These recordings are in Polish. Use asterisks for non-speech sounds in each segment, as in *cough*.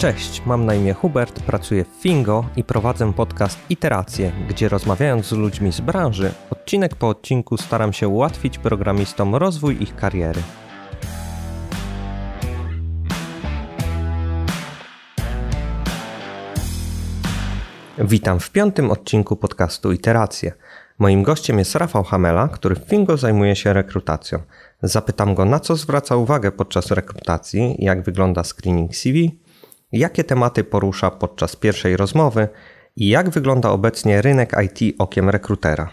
Cześć, mam na imię Hubert, pracuję w Fingo i prowadzę podcast Iteracje, gdzie rozmawiając z ludźmi z branży, odcinek po odcinku staram się ułatwić programistom rozwój ich kariery. Witam w piątym odcinku podcastu Iteracje. Moim gościem jest Rafał Hamela, który w Fingo zajmuje się rekrutacją. Zapytam go, na co zwraca uwagę podczas rekrutacji, jak wygląda screening CV, jakie tematy porusza podczas pierwszej rozmowy i jak wygląda obecnie rynek IT okiem rekrutera.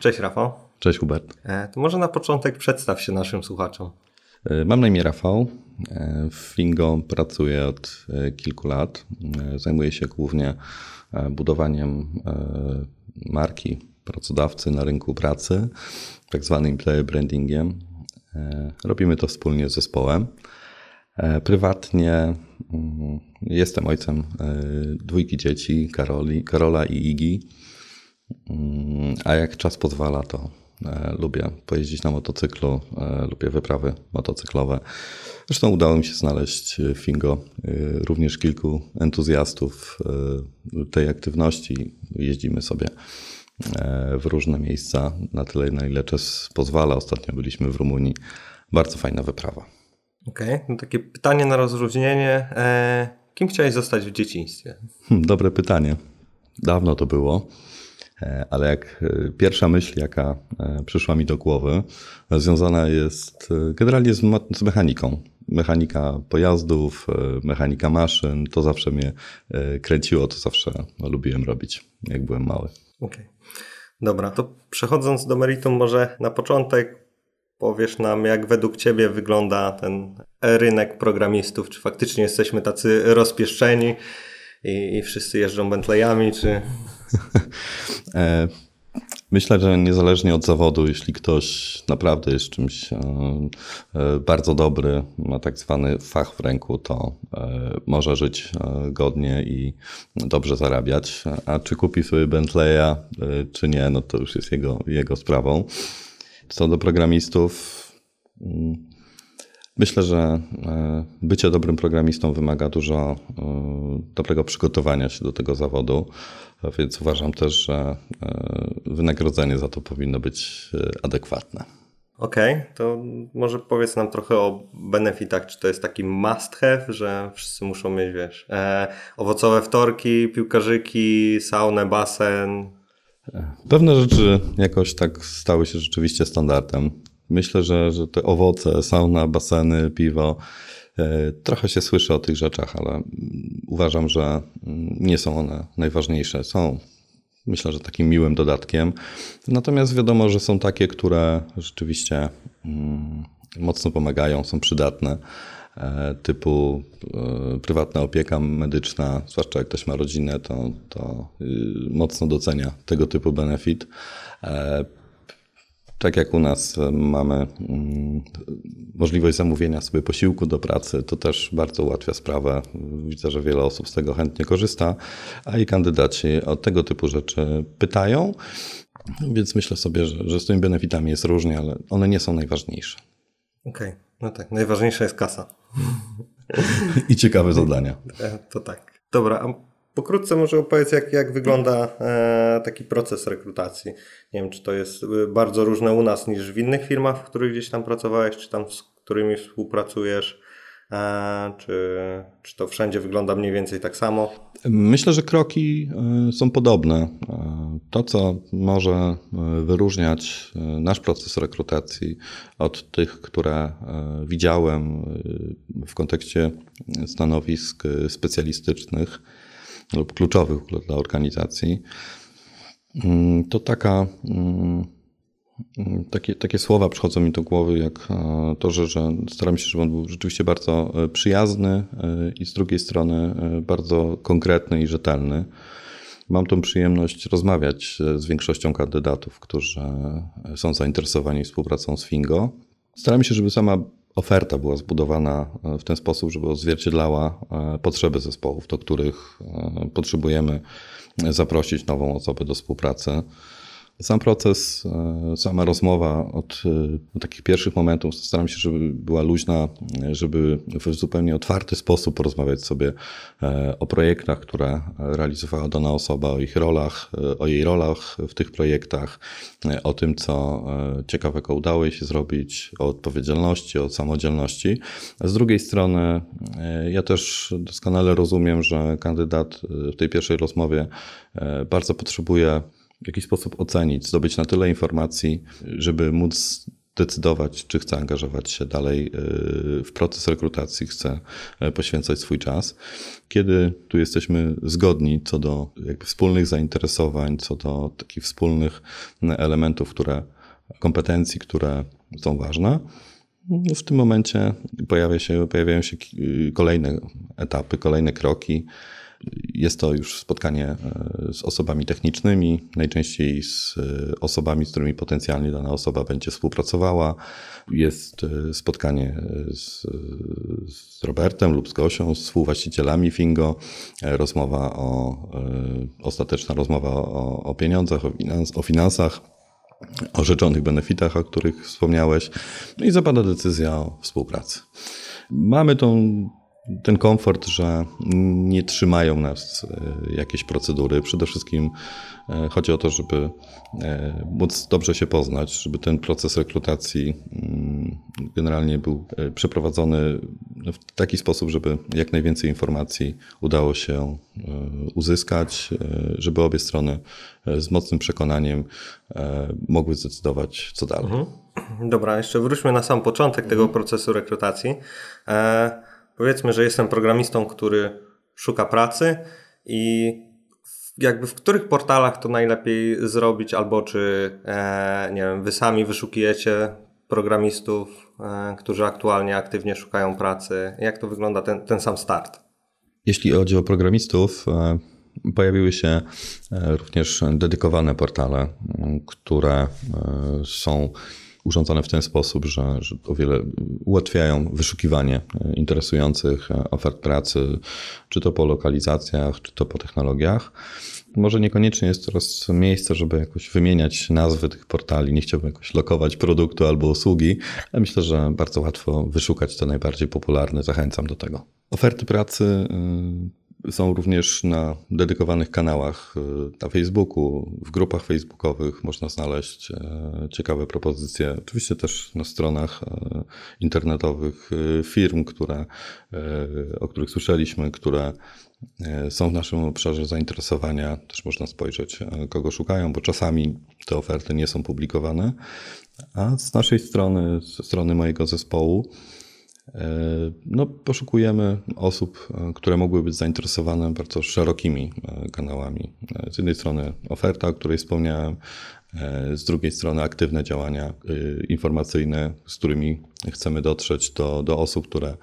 Cześć Rafał. Cześć Hubert. E, to może na początek przedstaw się naszym słuchaczom. E, mam na imię Rafał. E, w Fingo pracuję od kilku lat. Zajmuję się głównie budowaniem marki pracodawcy na rynku pracy, tak zwanym employer brandingiem. Robimy to wspólnie z zespołem. E, prywatnie mm, jestem ojcem e, dwójki dzieci, Karoli, Karola i Igi. Mm, a jak czas pozwala, to e, lubię pojeździć na motocyklu, lubię wyprawy motocyklowe. Zresztą udało mi się znaleźć Fingo również kilku entuzjastów tej aktywności. Jeździmy sobie w różne miejsca na tyle, na ile czas pozwala. Ostatnio byliśmy w Rumunii. Bardzo fajna wyprawa. Okej, okay. no takie pytanie na rozróżnienie. E, kim chciałeś zostać w dzieciństwie? Hmm, dobre pytanie. Dawno to było, e, ale jak e, pierwsza myśl, jaka e, przyszła mi do głowy, związana jest generalnie z, z mechaniką. Mechanika pojazdów, mechanika maszyn, to zawsze mnie kręciło, to zawsze lubiłem robić, jak byłem mały. Okej. Okay. Dobra, to przechodząc do meritum, może na początek powiesz nam, jak według Ciebie wygląda ten rynek programistów? Czy faktycznie jesteśmy tacy rozpieszczeni i, i wszyscy jeżdżą Bentleyami, czy... *laughs* E, myślę, że niezależnie od zawodu, jeśli ktoś naprawdę jest czymś e, e, bardzo dobry, ma tak zwany fach w ręku, to może żyć godnie i dobrze zarabiać. A czy kupi sobie Bentleya, czy nie, no to już jest jego, jego sprawą. Co do programistów, mm, myślę, że e, bycie dobrym programistą wymaga dużo e, dobrego przygotowania się do tego zawodu, więc uważam też, że e, wynagrodzenie za to powinno być adekwatne. Okej, okay, to może powiedz nam trochę o benefitach. Czy to jest taki must have, że wszyscy muszą mieć, wiesz, e, owocowe wtorki, piłkarzyki, saunę, basen, Pewne rzeczy jakoś tak stały się rzeczywiście standardem. Myślę, że, że te owoce, sauna, baseny, piwo, e, trochę się słyszy o tych rzeczach, ale uważam, że mm, nie są one najważniejsze. Są, myślę, że takim miłym dodatkiem. Natomiast wiadomo, że są takie, które rzeczywiście mm, mocno pomagają, są przydatne. E, typu e, prywatna opieka medyczna, zwłaszcza jak ktoś ma rodzinę, to, to y, mocno docenia tego typu benefit. E, tak jak u nas mamy mm, możliwość zamówienia sobie posiłku do pracy, to też bardzo ułatwia sprawę. Widzę, że wiele osób z tego chętnie korzysta, a i kandydaci o tego typu rzeczy pytają. Więc myślę sobie, że, że z tymi benefitami jest różnie, ale one nie są najważniejsze. Okej, okay. no tak, najważniejsza jest kasa. I ciekawe zadania. E, to tak. Dobra, a pokrótce może opowiedz, jak, jak wygląda e, taki proces rekrutacji. Nie wiem, czy to jest e, bardzo różne u nas niż w innych firmach, w których gdzieś tam pracowałeś, czy tam z którymi współpracujesz. Czy, czy to wszędzie wygląda mniej więcej tak samo? Myślę, że kroki e, są podobne. E, to, co może e, wyróżniać nasz proces rekrutacji od tych, które widziałem w kontekście stanowisk specjalistycznych lub kluczowych dla organizacji, mm, to taka mm, takie, takie słowa przychodzą mi do głowy, jak e, to, że, że staram się, żeby on był rzeczywiście bardzo e, przyjazny e, i z drugiej strony bardzo konkretny i rzetelny. Mam tą przyjemność rozmawiać z większością kandydatów, którzy są zainteresowani współpracą z Fingo. Staram się, żeby sama oferta była zbudowana w ten sposób, żeby odzwierciedlała potrzeby zespołów, do których potrzebujemy zaprosić nową osobę do współpracy. Sam proces, e, sama rozmowa od, e, od takich pierwszych momentów staram się, żeby była luźna, żeby w zupełnie otwarty sposób porozmawiać sobie e, o projektach, które realizowała dana osoba, o ich rolach, o jej rolach w tych projektach, o tym, co ciekawego udało jej się zrobić, o odpowiedzialności, o samodzielności. Z drugiej strony, ja też doskonale rozumiem, że kandydat w tej pierwszej rozmowie bardzo potrzebuje w jakiś sposób ocenić, zdobyć na tyle informacji, żeby móc decydować, czy chce angażować się dalej y, w proces rekrutacji, chce e, poświęcać swój czas. Kiedy tu jesteśmy zgodni co do wspólnych zainteresowań, co do takich wspólnych elementów, które, kompetencji, które są ważne, no, w tym momencie pojawia się, pojawiają się kolejne etapy, kolejne kroki. Jest to już spotkanie e, z osobami technicznymi, najczęściej z e, osobami, z którymi potencjalnie dana osoba będzie współpracowała. Jest e, spotkanie z, z Robertem lub z Gosią, z współwłaścicielami Fingo, rozmowa o, ostateczna rozmowa o, o pieniądzach, o, finans, o finansach o rzeczonych benefitach, o których wspomniałeś, no i zapada decyzja o współpracy. Mamy tą ten komfort, że nie trzymają nas e, jakieś procedury. Przede wszystkim e, chodzi o to, żeby e, móc dobrze się poznać, żeby ten proces rekrutacji mm, generalnie był przeprowadzony w taki sposób, żeby jak najwięcej informacji udało się uzyskać, żeby obie strony z mocnym przekonaniem mogły zdecydować, co dalej. Mhm. Dobra, jeszcze wróćmy na sam początek tego procesu rekrutacji. Powiedzmy, że jestem programistą, który szuka pracy i jakby w których portalach to najlepiej zrobić, albo czy e, nie wiem, wy sami wyszukujecie programistów, e, którzy aktualnie aktywnie szukają pracy. Jak to wygląda ten, ten sam start? Jeśli chodzi o programistów, e, pojawiły się e, również dedykowane portale, które e, są urządzone w ten sposób, że, że o wiele ułatwiają wyszukiwanie e, interesujących e, ofert pracy, czy to po lokalizacjach, czy to po technologiach. Może niekoniecznie jest teraz miejsce, żeby jakoś wymieniać nazwy tych portali. Nie chciałbym jakoś lokować produktu albo usługi, ale myślę, że bardzo łatwo wyszukać te najbardziej popularne. Zachęcam do tego. Oferty pracy y, są również na dedykowanych kanałach y, na Facebooku, w grupach facebookowych można znaleźć e, ciekawe propozycje. Oczywiście też na stronach e, internetowych y, firm, które, e, o których słyszeliśmy, które są w naszym obszarze zainteresowania. Też można spojrzeć, kogo szukają, bo czasami te oferty nie są publikowane. A z naszej strony, ze strony mojego zespołu, no, poszukujemy osób, e, które mogły być zainteresowane bardzo szerokimi e, kanałami. Z jednej strony oferta, o której wspomniałem, z drugiej strony aktywne działania informacyjne, z którymi chcemy dotrzeć do, do osób, które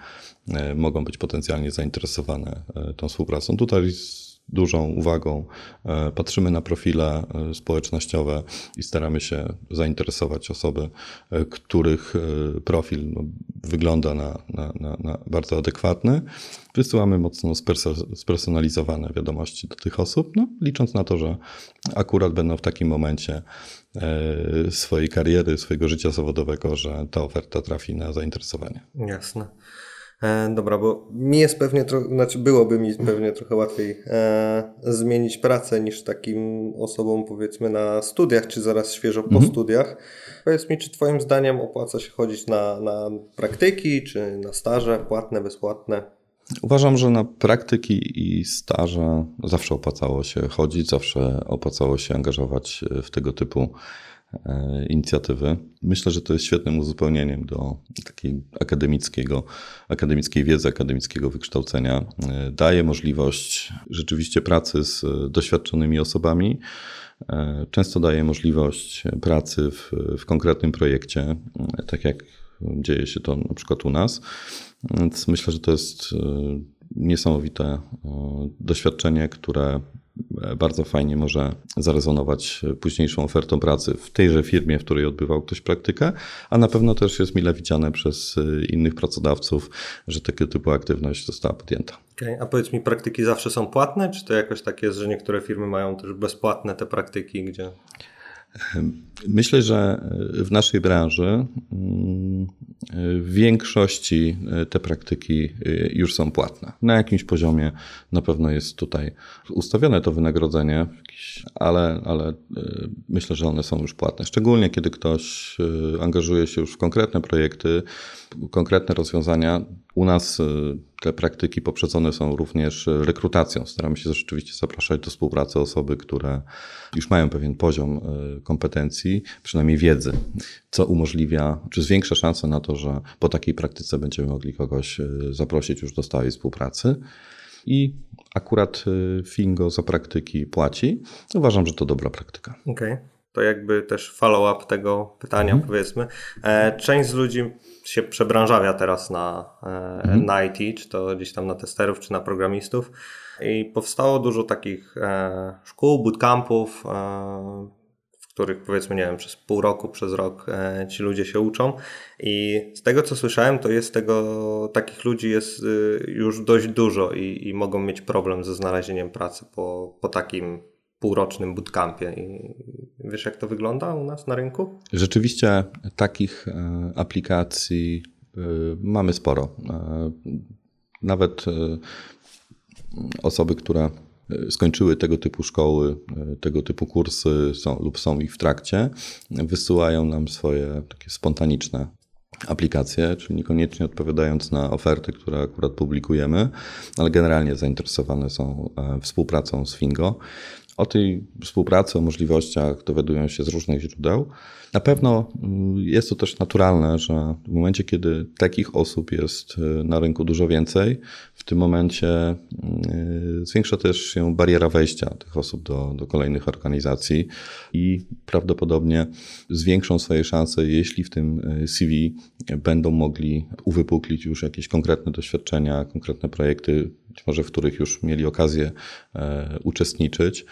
mogą być potencjalnie zainteresowane tą współpracą. Tutaj dużą uwagą e, patrzymy na profile e, społecznościowe i staramy się zainteresować osoby, e, których profil no, wygląda na, na, na, na, bardzo adekwatny. Wysyłamy mocno spersonalizowane wiadomości do tych osób, no, licząc na to, że akurat będą w takim momencie swojej kariery, swojego życia zawodowego, że ta oferta trafi na zainteresowanie. Jasne. E, dobra, bo mi jest pewnie trochę, znaczy byłoby mi pewnie trochę łatwiej e, zmienić pracę niż takim osobom powiedzmy na studiach, czy zaraz świeżo po mhm. studiach. Powiedz mi, czy Twoim zdaniem opłaca się chodzić na, na praktyki, czy na staże, płatne, bezpłatne? Uważam, że na praktyki i staże zawsze opłacało się chodzić, zawsze opłacało się angażować w tego typu E, inicjatywy. Myślę, że to jest świetnym uzupełnieniem do takiej akademickiego, akademickiej wiedzy, akademickiego wykształcenia. E, daje możliwość rzeczywiście pracy z doświadczonymi osobami. E, często daje możliwość pracy w, w konkretnym projekcie, tak jak dzieje się to na przykład u nas. Więc myślę, że to jest niesamowite doświadczenie, które bardzo fajnie może zarezonować późniejszą ofertą pracy w tejże firmie, w której odbywał ktoś praktykę, a na pewno też jest mile widziane przez innych pracodawców, że tego typu aktywność została podjęta. Okay. A powiedz mi, praktyki zawsze są płatne, czy to jakoś tak jest, że niektóre firmy mają też bezpłatne te praktyki, gdzie Myślę, że w naszej branży mm, w większości te praktyki już są płatne. Na jakimś poziomie na pewno jest tutaj ustawione to wynagrodzenie, ale, ale myślę, że one są już płatne. Szczególnie kiedy ktoś angażuje się już w konkretne projekty, konkretne rozwiązania. U nas te praktyki poprzedzone są również rekrutacją. Staramy się rzeczywiście zapraszać do współpracy osoby, które już mają pewien poziom e, kompetencji, przynajmniej wiedzy, co umożliwia, czy zwiększa szansę na to, że po takiej praktyce będziemy mogli kogoś e, zaprosić już do stałej współpracy. I akurat e, Fingo za praktyki płaci. Uważam, że to dobra praktyka. Okej. Okay to jakby też follow-up tego pytania, mhm. powiedzmy. Część z ludzi się przebranżawia teraz na, mhm. na IT, czy to gdzieś tam na testerów, czy na programistów. I powstało dużo takich e, szkół, bootcampów, e, w których powiedzmy, nie wiem, przez pół roku, przez rok e, ci ludzie się uczą. I z tego co słyszałem, to jest tego, takich ludzi jest y, już dość dużo i, i mogą mieć problem ze znalezieniem pracy po, po takim półrocznym bootcampie. I wiesz, jak to wygląda u nas na rynku? Rzeczywiście takich aplikacji y, mamy sporo. Nawet osoby, które e, skończyły tego typu szkoły, e, tego typu kursy są, lub są ich w trakcie, wysyłają nam swoje takie spontaniczne aplikacje, czyli niekoniecznie odpowiadając na oferty, które akurat publikujemy, ale generalnie zainteresowane są e, współpracą z Fingo. O tej współpracy, o możliwościach dowiadują się z różnych źródeł. Na pewno mm, jest to też naturalne, że w momencie, kiedy takich osób jest e, na rynku dużo więcej, w tym momencie e, zwiększa też się bariera wejścia tych osób do, do kolejnych organizacji i prawdopodobnie zwiększą swoje szanse, jeśli w tym e, CV będą mogli uwypuklić już jakieś konkretne doświadczenia, konkretne projekty, być może w których już mieli okazję uczestniczyć.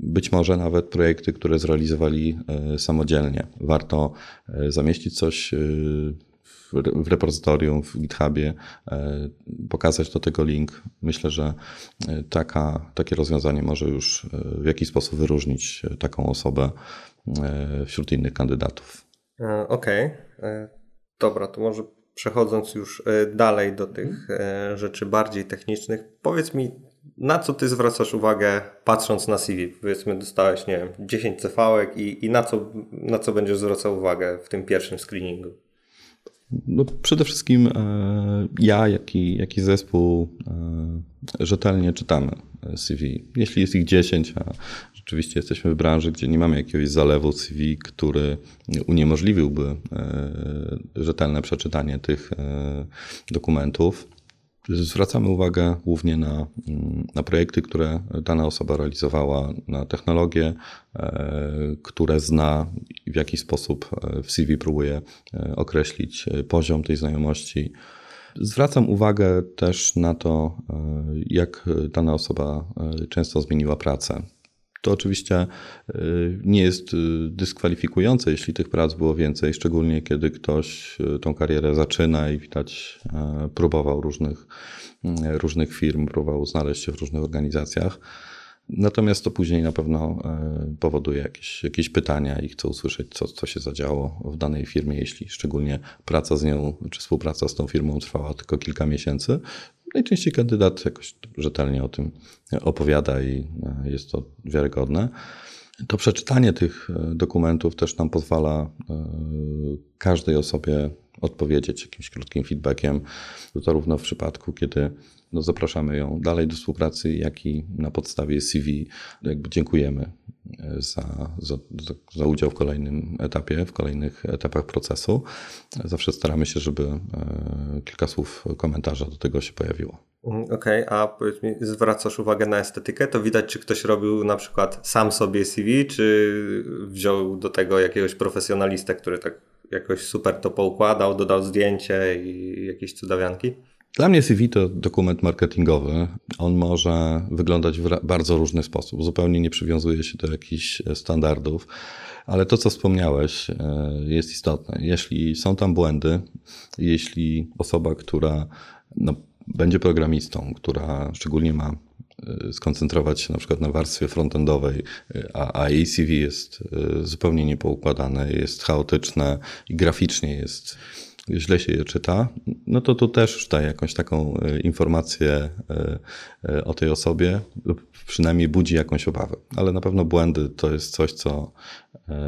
Być może nawet projekty, które zrealizowali e, samodzielnie. Warto e, zamieścić coś e, w repozytorium, w GitHubie, pokazać do tego link. Myślę, że taka, takie rozwiązanie może już w jakiś sposób wyróżnić taką osobę wśród innych kandydatów. Okej, okay. dobra, to może przechodząc już dalej do tych rzeczy bardziej technicznych, powiedz mi, na co ty zwracasz uwagę patrząc na CV? Powiedzmy, dostałeś, nie wiem, 10 cv i, i na, co, na co będziesz zwracał uwagę w tym pierwszym screeningu? No, przede wszystkim e, ja, jak i, jak i zespół e, rzetelnie czytamy CV. Jeśli jest ich 10, a rzeczywiście jesteśmy w branży, gdzie nie mamy jakiegoś zalewu CV, który uniemożliwiłby e, rzetelne przeczytanie tych dokumentów, Zwracamy uwagę głównie na, na projekty, które dana osoba realizowała, na technologie, e, które zna i w jaki sposób e, w CV próbuje e, określić poziom tej znajomości. Zwracam uwagę też na to, jak dana osoba często zmieniła pracę. To oczywiście y, nie jest y, dyskwalifikujące, jeśli tych prac było więcej, szczególnie kiedy ktoś y, tą karierę zaczyna i widać, próbował różnych, różnych firm, próbował znaleźć się w różnych organizacjach. Natomiast to później na pewno powoduje jakieś, jakieś pytania i chcę usłyszeć, co, co się zadziało w danej firmie, jeśli szczególnie praca z nią, czy współpraca z tą firmą trwała tylko kilka miesięcy, najczęściej kandydat jakoś rzetelnie o tym opowiada i e, jest to wiarygodne. To przeczytanie tych e, dokumentów też nam pozwala e, każdej osobie odpowiedzieć jakimś krótkim feedbackiem, zarówno w przypadku, kiedy no, zapraszamy ją dalej do współpracy, jak i na podstawie CV jakby dziękujemy za, za, za udział w kolejnym etapie, w kolejnych etapach procesu. Zawsze staramy się, żeby e, kilka słów komentarza do tego się pojawiło. Mhm, okej, okay, a powiedz mi, zwracasz uwagę na estetykę? To widać, czy ktoś robił na przykład sam sobie CV, czy wziął do tego jakiegoś profesjonalistę, który tak jakoś super to poukładał, dodał zdjęcie i jakieś cudawianki? Dla mnie CV to dokument marketingowy. On może wyglądać w bardzo różny sposób. Zupełnie nie przywiązuje się do jakichś standardów, ale to, co wspomniałeś, e, jest istotne. Jeśli są tam błędy, jeśli osoba, która no, będzie programistą, która szczególnie ma skoncentrować się na przykład na warstwie frontendowej, a, a jej CV jest zupełnie niepoukładane, jest chaotyczne i graficznie jest źle się je czyta, no to tu też daje jakąś taką e, informację e, e, o tej osobie, przynajmniej budzi jakąś obawę. Ale na pewno błędy to jest coś, co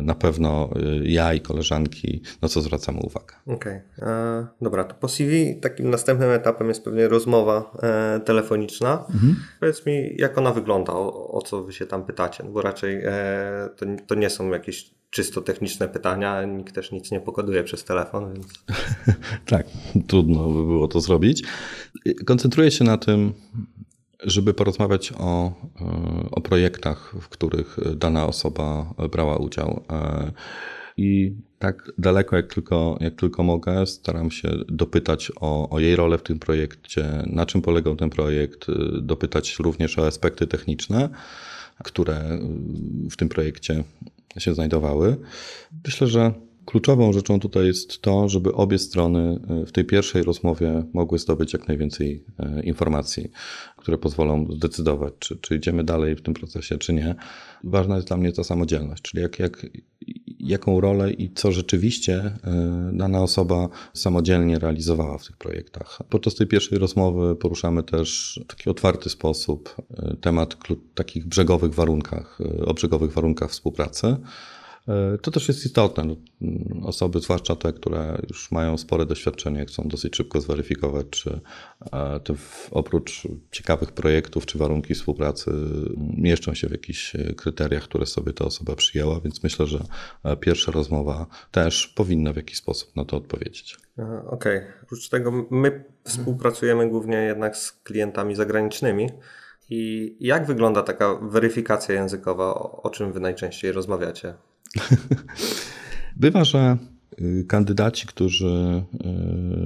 na pewno ja i koleżanki, na co zwracamy uwagę. Okej, okay. dobra, to po CV takim następnym etapem jest pewnie rozmowa telefoniczna. Mhm. Powiedz mi, jak ona wygląda, o, o, co wy się tam pytacie, no bo raczej to, to nie są jakieś czysto techniczne pytania, nikt też nic nie pokoduje przez telefon. Więc... *laughs* tak, trudno by było to zrobić. Koncentruję się na tym, żeby porozmawiać o, o projektach, w których dana osoba brała udział. I tak daleko, jak tylko, jak tylko mogę, staram się dopytać o, o jej rolę w tym projekcie, na czym polegał ten projekt, dopytać również o aspekty techniczne, które w tym projekcie się znajdowały. Myślę, że kluczową rzeczą tutaj jest to, żeby obie strony e, w tej pierwszej rozmowie mogły zdobyć jak najwięcej e, informacji, które pozwolą zdecydować, czy, czy idziemy dalej w tym procesie, czy nie. Ważna jest dla mnie ta samodzielność, czyli jak, jak, jaką rolę i co rzeczywiście e, dana osoba samodzielnie realizowała w tych projektach. Podczas tej pierwszej rozmowy poruszamy też w taki otwarty sposób temat takich brzegowych warunkach, o brzegowych warunkach współpracy. E, to też jest istotne. Mm, osoby, zwłaszcza te, które już mają spore doświadczenie, chcą dosyć szybko zweryfikować, czy e, oprócz ciekawych projektów czy warunki współpracy mieszczą się w jakichś e, kryteriach, które sobie ta osoba przyjęła, więc myślę, że pierwsza rozmowa też powinna w jakiś sposób na to odpowiedzieć. Okej. Okay. Oprócz tego my współpracujemy głównie jednak z klientami zagranicznymi. I jak wygląda taka weryfikacja językowa, o czym wy najczęściej rozmawiacie? *laughs* Bywa, że y, kandydaci, którzy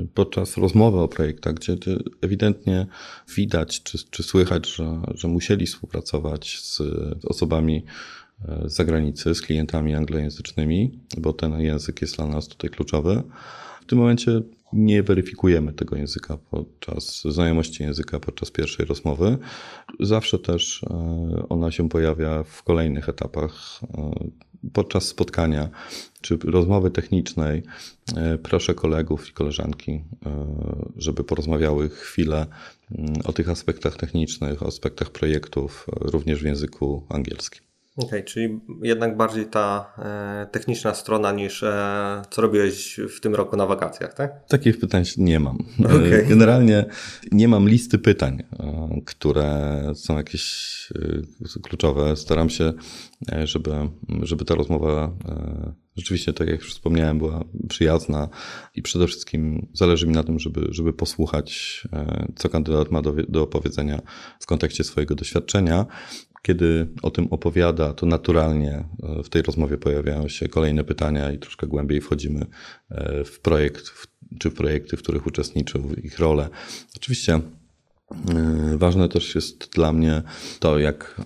y, podczas rozmowy o projektach, gdzie ewidentnie widać czy, czy słychać, że, że musieli współpracować z osobami y, z zagranicy, z klientami anglojęzycznymi, bo ten język jest dla nas tutaj kluczowy. W tym momencie nie weryfikujemy tego języka podczas znajomości języka podczas pierwszej rozmowy. Zawsze też ona się pojawia w kolejnych etapach podczas spotkania czy rozmowy technicznej e, proszę kolegów i koleżanki, e, żeby porozmawiały chwilę mm, o tych aspektach technicznych, o aspektach projektów, e, również w języku angielskim. Okej, okay, czyli jednak bardziej ta e, techniczna strona niż e, co robiłeś w tym roku na wakacjach, tak? Takich pytań nie mam. Okay. *laughs* Generalnie nie mam listy pytań, e, które są jakieś e, kluczowe. Staram się, e, żeby, żeby ta rozmowa e, rzeczywiście, tak jak już wspomniałem, była przyjazna i przede wszystkim zależy mi na tym, żeby, żeby posłuchać, co kandydat ma do, do opowiedzenia w kontekście swojego doświadczenia kiedy o tym opowiada, to naturalnie e, w tej rozmowie pojawiają się kolejne pytania i troszkę głębiej wchodzimy e, w projekt, czy w projekty, w których uczestniczył, w ich rolę. Oczywiście e, ważne też jest dla mnie to, jak,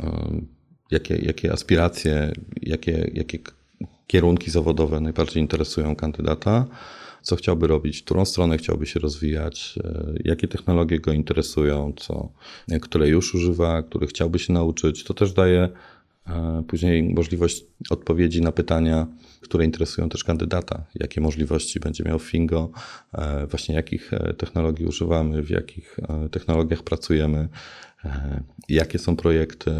jakie, jakie aspiracje, jakie, jakie kierunki zawodowe najbardziej interesują kandydata co chciałby robić, w którą stronę chciałby się rozwijać, e, jakie technologie go interesują, co, które już używa, które chciałby się nauczyć. To też daje e, później możliwość odpowiedzi na pytania, które interesują też kandydata. Jakie możliwości będzie miał Fingo, e, właśnie jakich technologii używamy, w jakich technologiach pracujemy, jakie są projekty.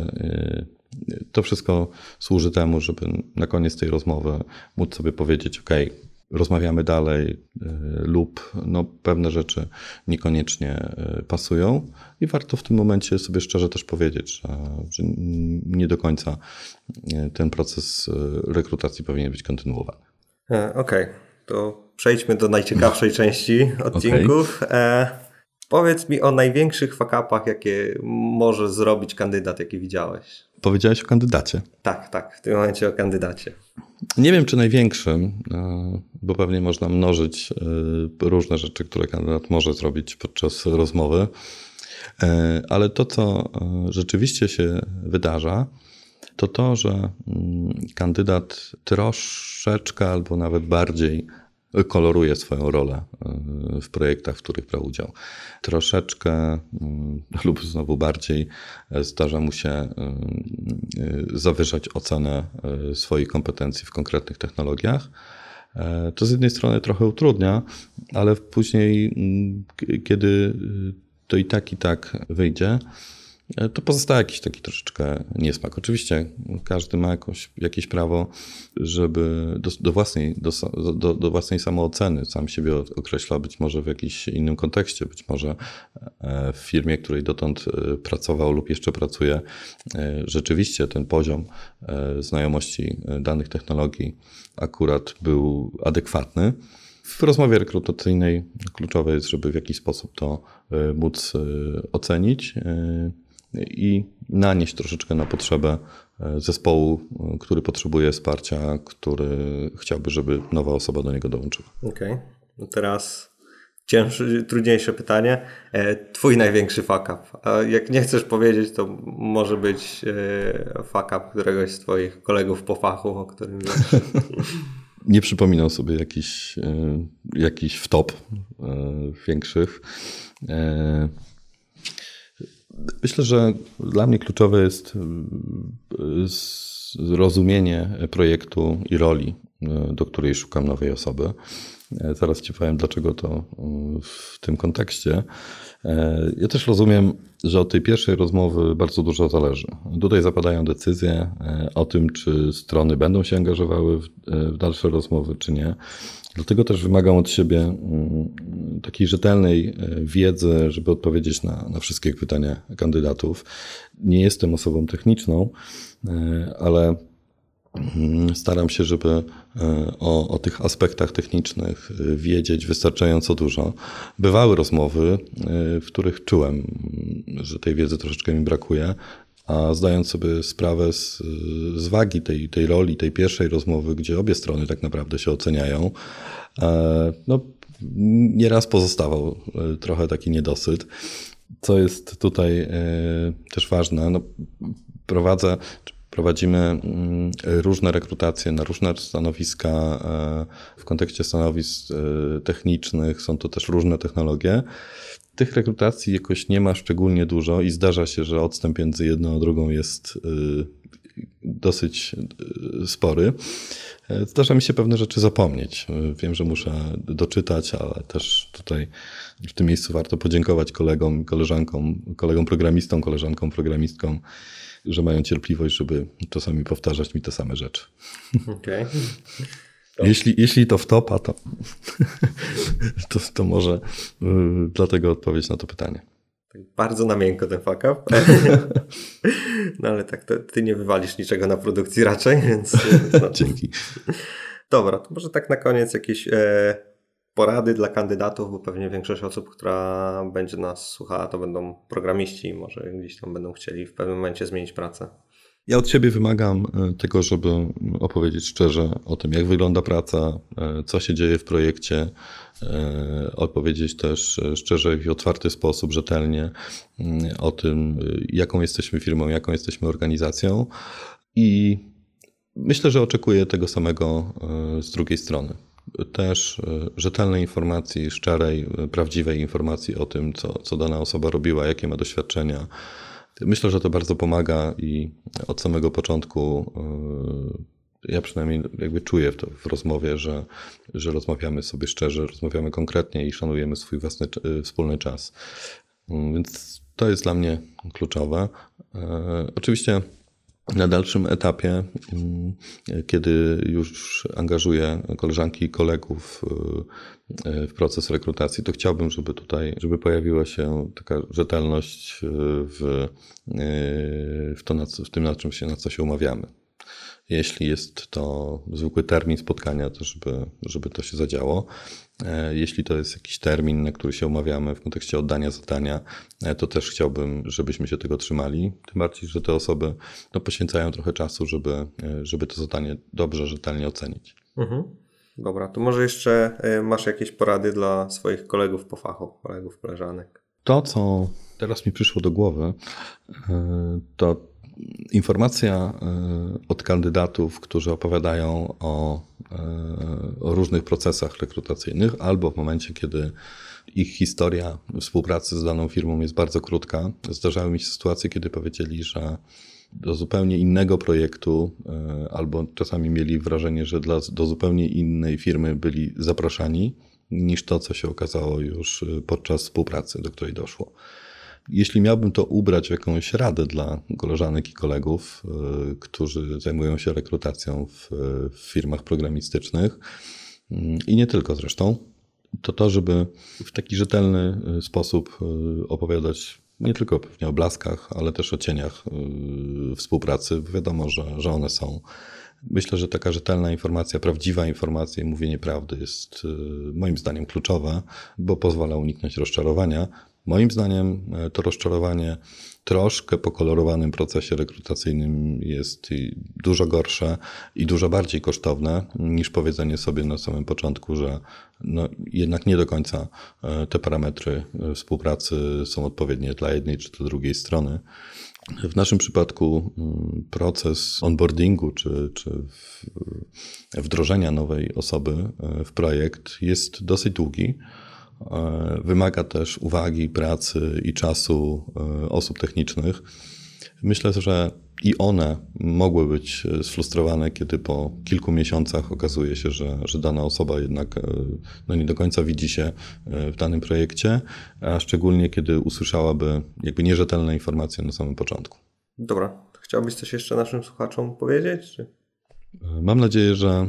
To wszystko służy temu, żeby na koniec tej rozmowy móc sobie powiedzieć: OK, rozmawiamy dalej e, lub no, pewne rzeczy niekoniecznie e, pasują i warto w tym momencie sobie szczerze też powiedzieć, że, że nie do końca e, ten proces rekrutacji powinien być kontynuowany. Okej, okay. to przejdźmy do najciekawszej *laughs* części odcinków. Okay. E, powiedz mi o największych fakapach, jakie może zrobić kandydat, jaki widziałeś. Powiedziałeś o kandydacie. Tak, tak, w tym momencie o kandydacie. Nie wiem, czy największym, e, bo pewnie można mnożyć e, różne rzeczy, które kandydat może zrobić podczas rozmowy, e, ale to, co rzeczywiście się wydarza, to to, że mm, kandydat troszeczkę albo nawet bardziej koloruje swoją rolę w projektach, w których brał udział. Troszeczkę lub znowu bardziej zdarza mu się zawyżać ocenę swoich kompetencji w konkretnych technologiach. To z jednej strony trochę utrudnia, ale później, kiedy to i tak, i tak wyjdzie, E, to pozostaje jakiś taki troszeczkę niesmak. Oczywiście każdy ma jakoś, jakieś prawo, żeby do, do własnej, do, do, do, własnej samooceny sam siebie określa, być może w jakimś innym kontekście, być może e, w firmie, której dotąd e, pracował lub jeszcze pracuje, rzeczywiście ten poziom znajomości danych technologii akurat był adekwatny. W rozmowie rekrutacyjnej kluczowe jest, żeby w jakiś sposób to móc ocenić i nanieść troszeczkę na potrzebę e, zespołu, e, który potrzebuje wsparcia, który chciałby, żeby nowa osoba do niego dołączyła. Okej. Okay. No teraz cięższe, trudniejsze pytanie. E, twój największy fuck up. A jak nie chcesz powiedzieć, to może być fuck up któregoś z twoich kolegów po fachu, o którym wiesz. *laughs* Nie przypominam sobie jakichś, jakichś wtop większych. Myślę, że dla mnie kluczowe jest y, zrozumienie projektu i roli, y, do której szukam nowej osoby. E, zaraz Ci powiem, dlaczego to y, w tym kontekście. E, ja też rozumiem, że od tej pierwszej rozmowy bardzo dużo zależy. Tutaj zapadają decyzje e, o tym, czy strony będą się angażowały w dalsze rozmowy, czy nie. Dlatego też wymagam od siebie mm, takiej rzetelnej e, wiedzy, żeby odpowiedzieć na, na wszystkie pytania kandydatów. Nie jestem osobą techniczną, e, ale mm, staram się, żeby e, o, o tych aspektach technicznych wiedzieć wystarczająco dużo. Bywały rozmowy, w których czułem, że tej wiedzy troszeczkę mi brakuje, a zdając sobie sprawę z, z wagi tej, tej roli, tej pierwszej rozmowy, gdzie obie strony tak naprawdę się oceniają, e, no, nieraz pozostawał e, trochę taki niedosyt. Co jest tutaj e, też ważne, no, prowadzę, prowadzimy mm, różne rekrutacje na różne stanowiska. W kontekście stanowisk technicznych są to też różne technologie tych rekrutacji jakoś nie ma szczególnie dużo i zdarza się, że odstęp między jedną a drugą jest y, dosyć y, spory. Zdarza mi się pewne rzeczy zapomnieć. Wiem, że muszę doczytać, ale też tutaj w tym miejscu warto podziękować kolegom, koleżankom, kolegom programistom, koleżankom programistkom, że mają cierpliwość, żeby czasami powtarzać mi te same rzeczy. Okay. Jeśli, jeśli to wtopa, to, *laughs* to, to może yy, dlatego odpowiedź na to pytanie. Tak bardzo na miękko ten fuck up. *laughs* no ale tak, ty nie wywalisz niczego na produkcji raczej, więc... No. *laughs* Dzięki. Dobra, to może tak na koniec jakieś e, porady dla kandydatów, bo pewnie większość osób, która będzie nas słuchała, to będą programiści, może gdzieś tam będą chcieli w pewnym momencie zmienić pracę. Ja od siebie wymagam e, tego, żeby opowiedzieć szczerze o tym, jak wygląda praca, e, co się dzieje w projekcie, e, odpowiedzieć też szczerze i w otwarty sposób, rzetelnie mm, o tym, jaką jesteśmy firmą, jaką jesteśmy organizacją. I myślę, że oczekuję tego samego z drugiej strony. Też rzetelnej informacji, szczerej, prawdziwej informacji o tym, co, co dana osoba robiła, jakie ma doświadczenia Myślę, że to bardzo pomaga i od samego początku e, ja przynajmniej jakby czuję w, to, w rozmowie, że, że rozmawiamy sobie szczerze, rozmawiamy konkretnie i szanujemy swój własny e, wspólny czas. Mm, więc to jest dla mnie kluczowe. E, oczywiście na dalszym etapie, mm, kiedy już angażuję koleżanki i kolegów e, w proces rekrutacji, to chciałbym, żeby tutaj, żeby pojawiła się taka rzetelność w, e, w, to, w tym, na czym się, na co się umawiamy. Jeśli jest to zwykły termin spotkania, to żeby, żeby to się zadziało. E, jeśli to jest jakiś termin, na który się umawiamy w kontekście oddania zadania, e, to też chciałbym, żebyśmy się tego trzymali. Tym bardziej, że te osoby no, poświęcają trochę czasu, żeby, e, żeby to zadanie dobrze, rzetelnie ocenić. Mhm. Dobra, to może jeszcze masz jakieś porady dla swoich kolegów po fachu, kolegów, koleżanek? To, co teraz mi przyszło do głowy, to informacja od kandydatów, którzy opowiadają o o różnych procesach rekrutacyjnych, albo w momencie, kiedy ich historia współpracy z daną firmą jest bardzo krótka. Zdarzały mi się sytuacje, kiedy powiedzieli, że do zupełnie innego projektu, e, albo czasami mieli wrażenie, że dla, do zupełnie innej firmy byli zapraszani, niż to, co się okazało już e, podczas współpracy, do której doszło. Jeśli miałbym to ubrać w jakąś radę dla koleżanek i kolegów, e, którzy zajmują się rekrutacją w, w firmach programistycznych mm, i nie tylko zresztą, to to, żeby w taki rzetelny sposób opowiadać nie tylko pewnie o blaskach, ale też o cieniach współpracy. Wiadomo, że, że one są. Myślę, że taka rzetelna informacja, prawdziwa informacja i mówienie prawdy jest moim zdaniem kluczowa, bo pozwala uniknąć rozczarowania. Moim zdaniem e, to rozczarowanie troszkę po kolorowanym procesie rekrutacyjnym jest dużo gorsze i dużo bardziej kosztowne niż powiedzenie sobie na samym początku, że no jednak nie do końca e, te parametry e, współpracy są odpowiednie dla jednej czy dla drugiej strony. W naszym przypadku mm, proces onboardingu czy, czy wdrożenia nowej osoby w projekt jest dosyć długi. E, wymaga też uwagi, pracy i czasu e, osób technicznych. Myślę, że i one mogły być sfrustrowane, kiedy po kilku miesiącach okazuje się, że, że dana osoba jednak e, no nie do końca widzi się w danym projekcie, a szczególnie kiedy usłyszałaby jakby nierzetelne informacje na samym początku. Dobra, chciałbyś coś jeszcze naszym słuchaczom powiedzieć? Czy? Mam nadzieję, że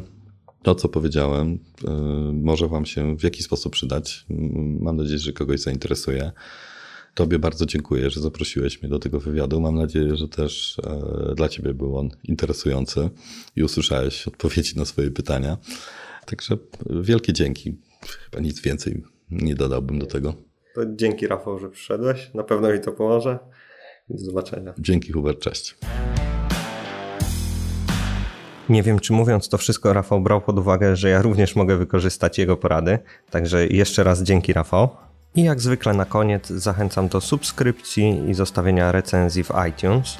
to, co powiedziałem, y, może Wam się w jakiś sposób przydać. Mam nadzieję, że kogoś zainteresuje. Tobie bardzo dziękuję, że zaprosiłeś mnie do tego wywiadu. Mam nadzieję, że też e, dla Ciebie był on interesujący i usłyszałeś odpowiedzi na swoje pytania. Także wielkie dzięki. Chyba nic więcej nie dodałbym do tego. To dzięki Rafał, że przyszedłeś. Na pewno mi to pomoże. Do zobaczenia. Dzięki Hubert, cześć. Nie wiem, czy mówiąc to wszystko, Rafał brał pod uwagę, że ja również mogę wykorzystać jego porady. Także jeszcze raz dzięki, Rafał. I jak zwykle na koniec zachęcam do subskrypcji i zostawienia recenzji w iTunes.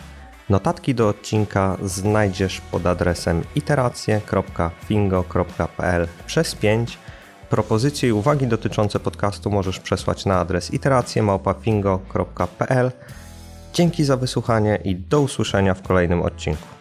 Notatki do odcinka znajdziesz pod adresem iteracje.fingo.pl przez 5. Propozycje i uwagi dotyczące podcastu możesz przesłać na adres iteracje.fingo.pl. Dzięki za wysłuchanie i do usłyszenia w kolejnym odcinku.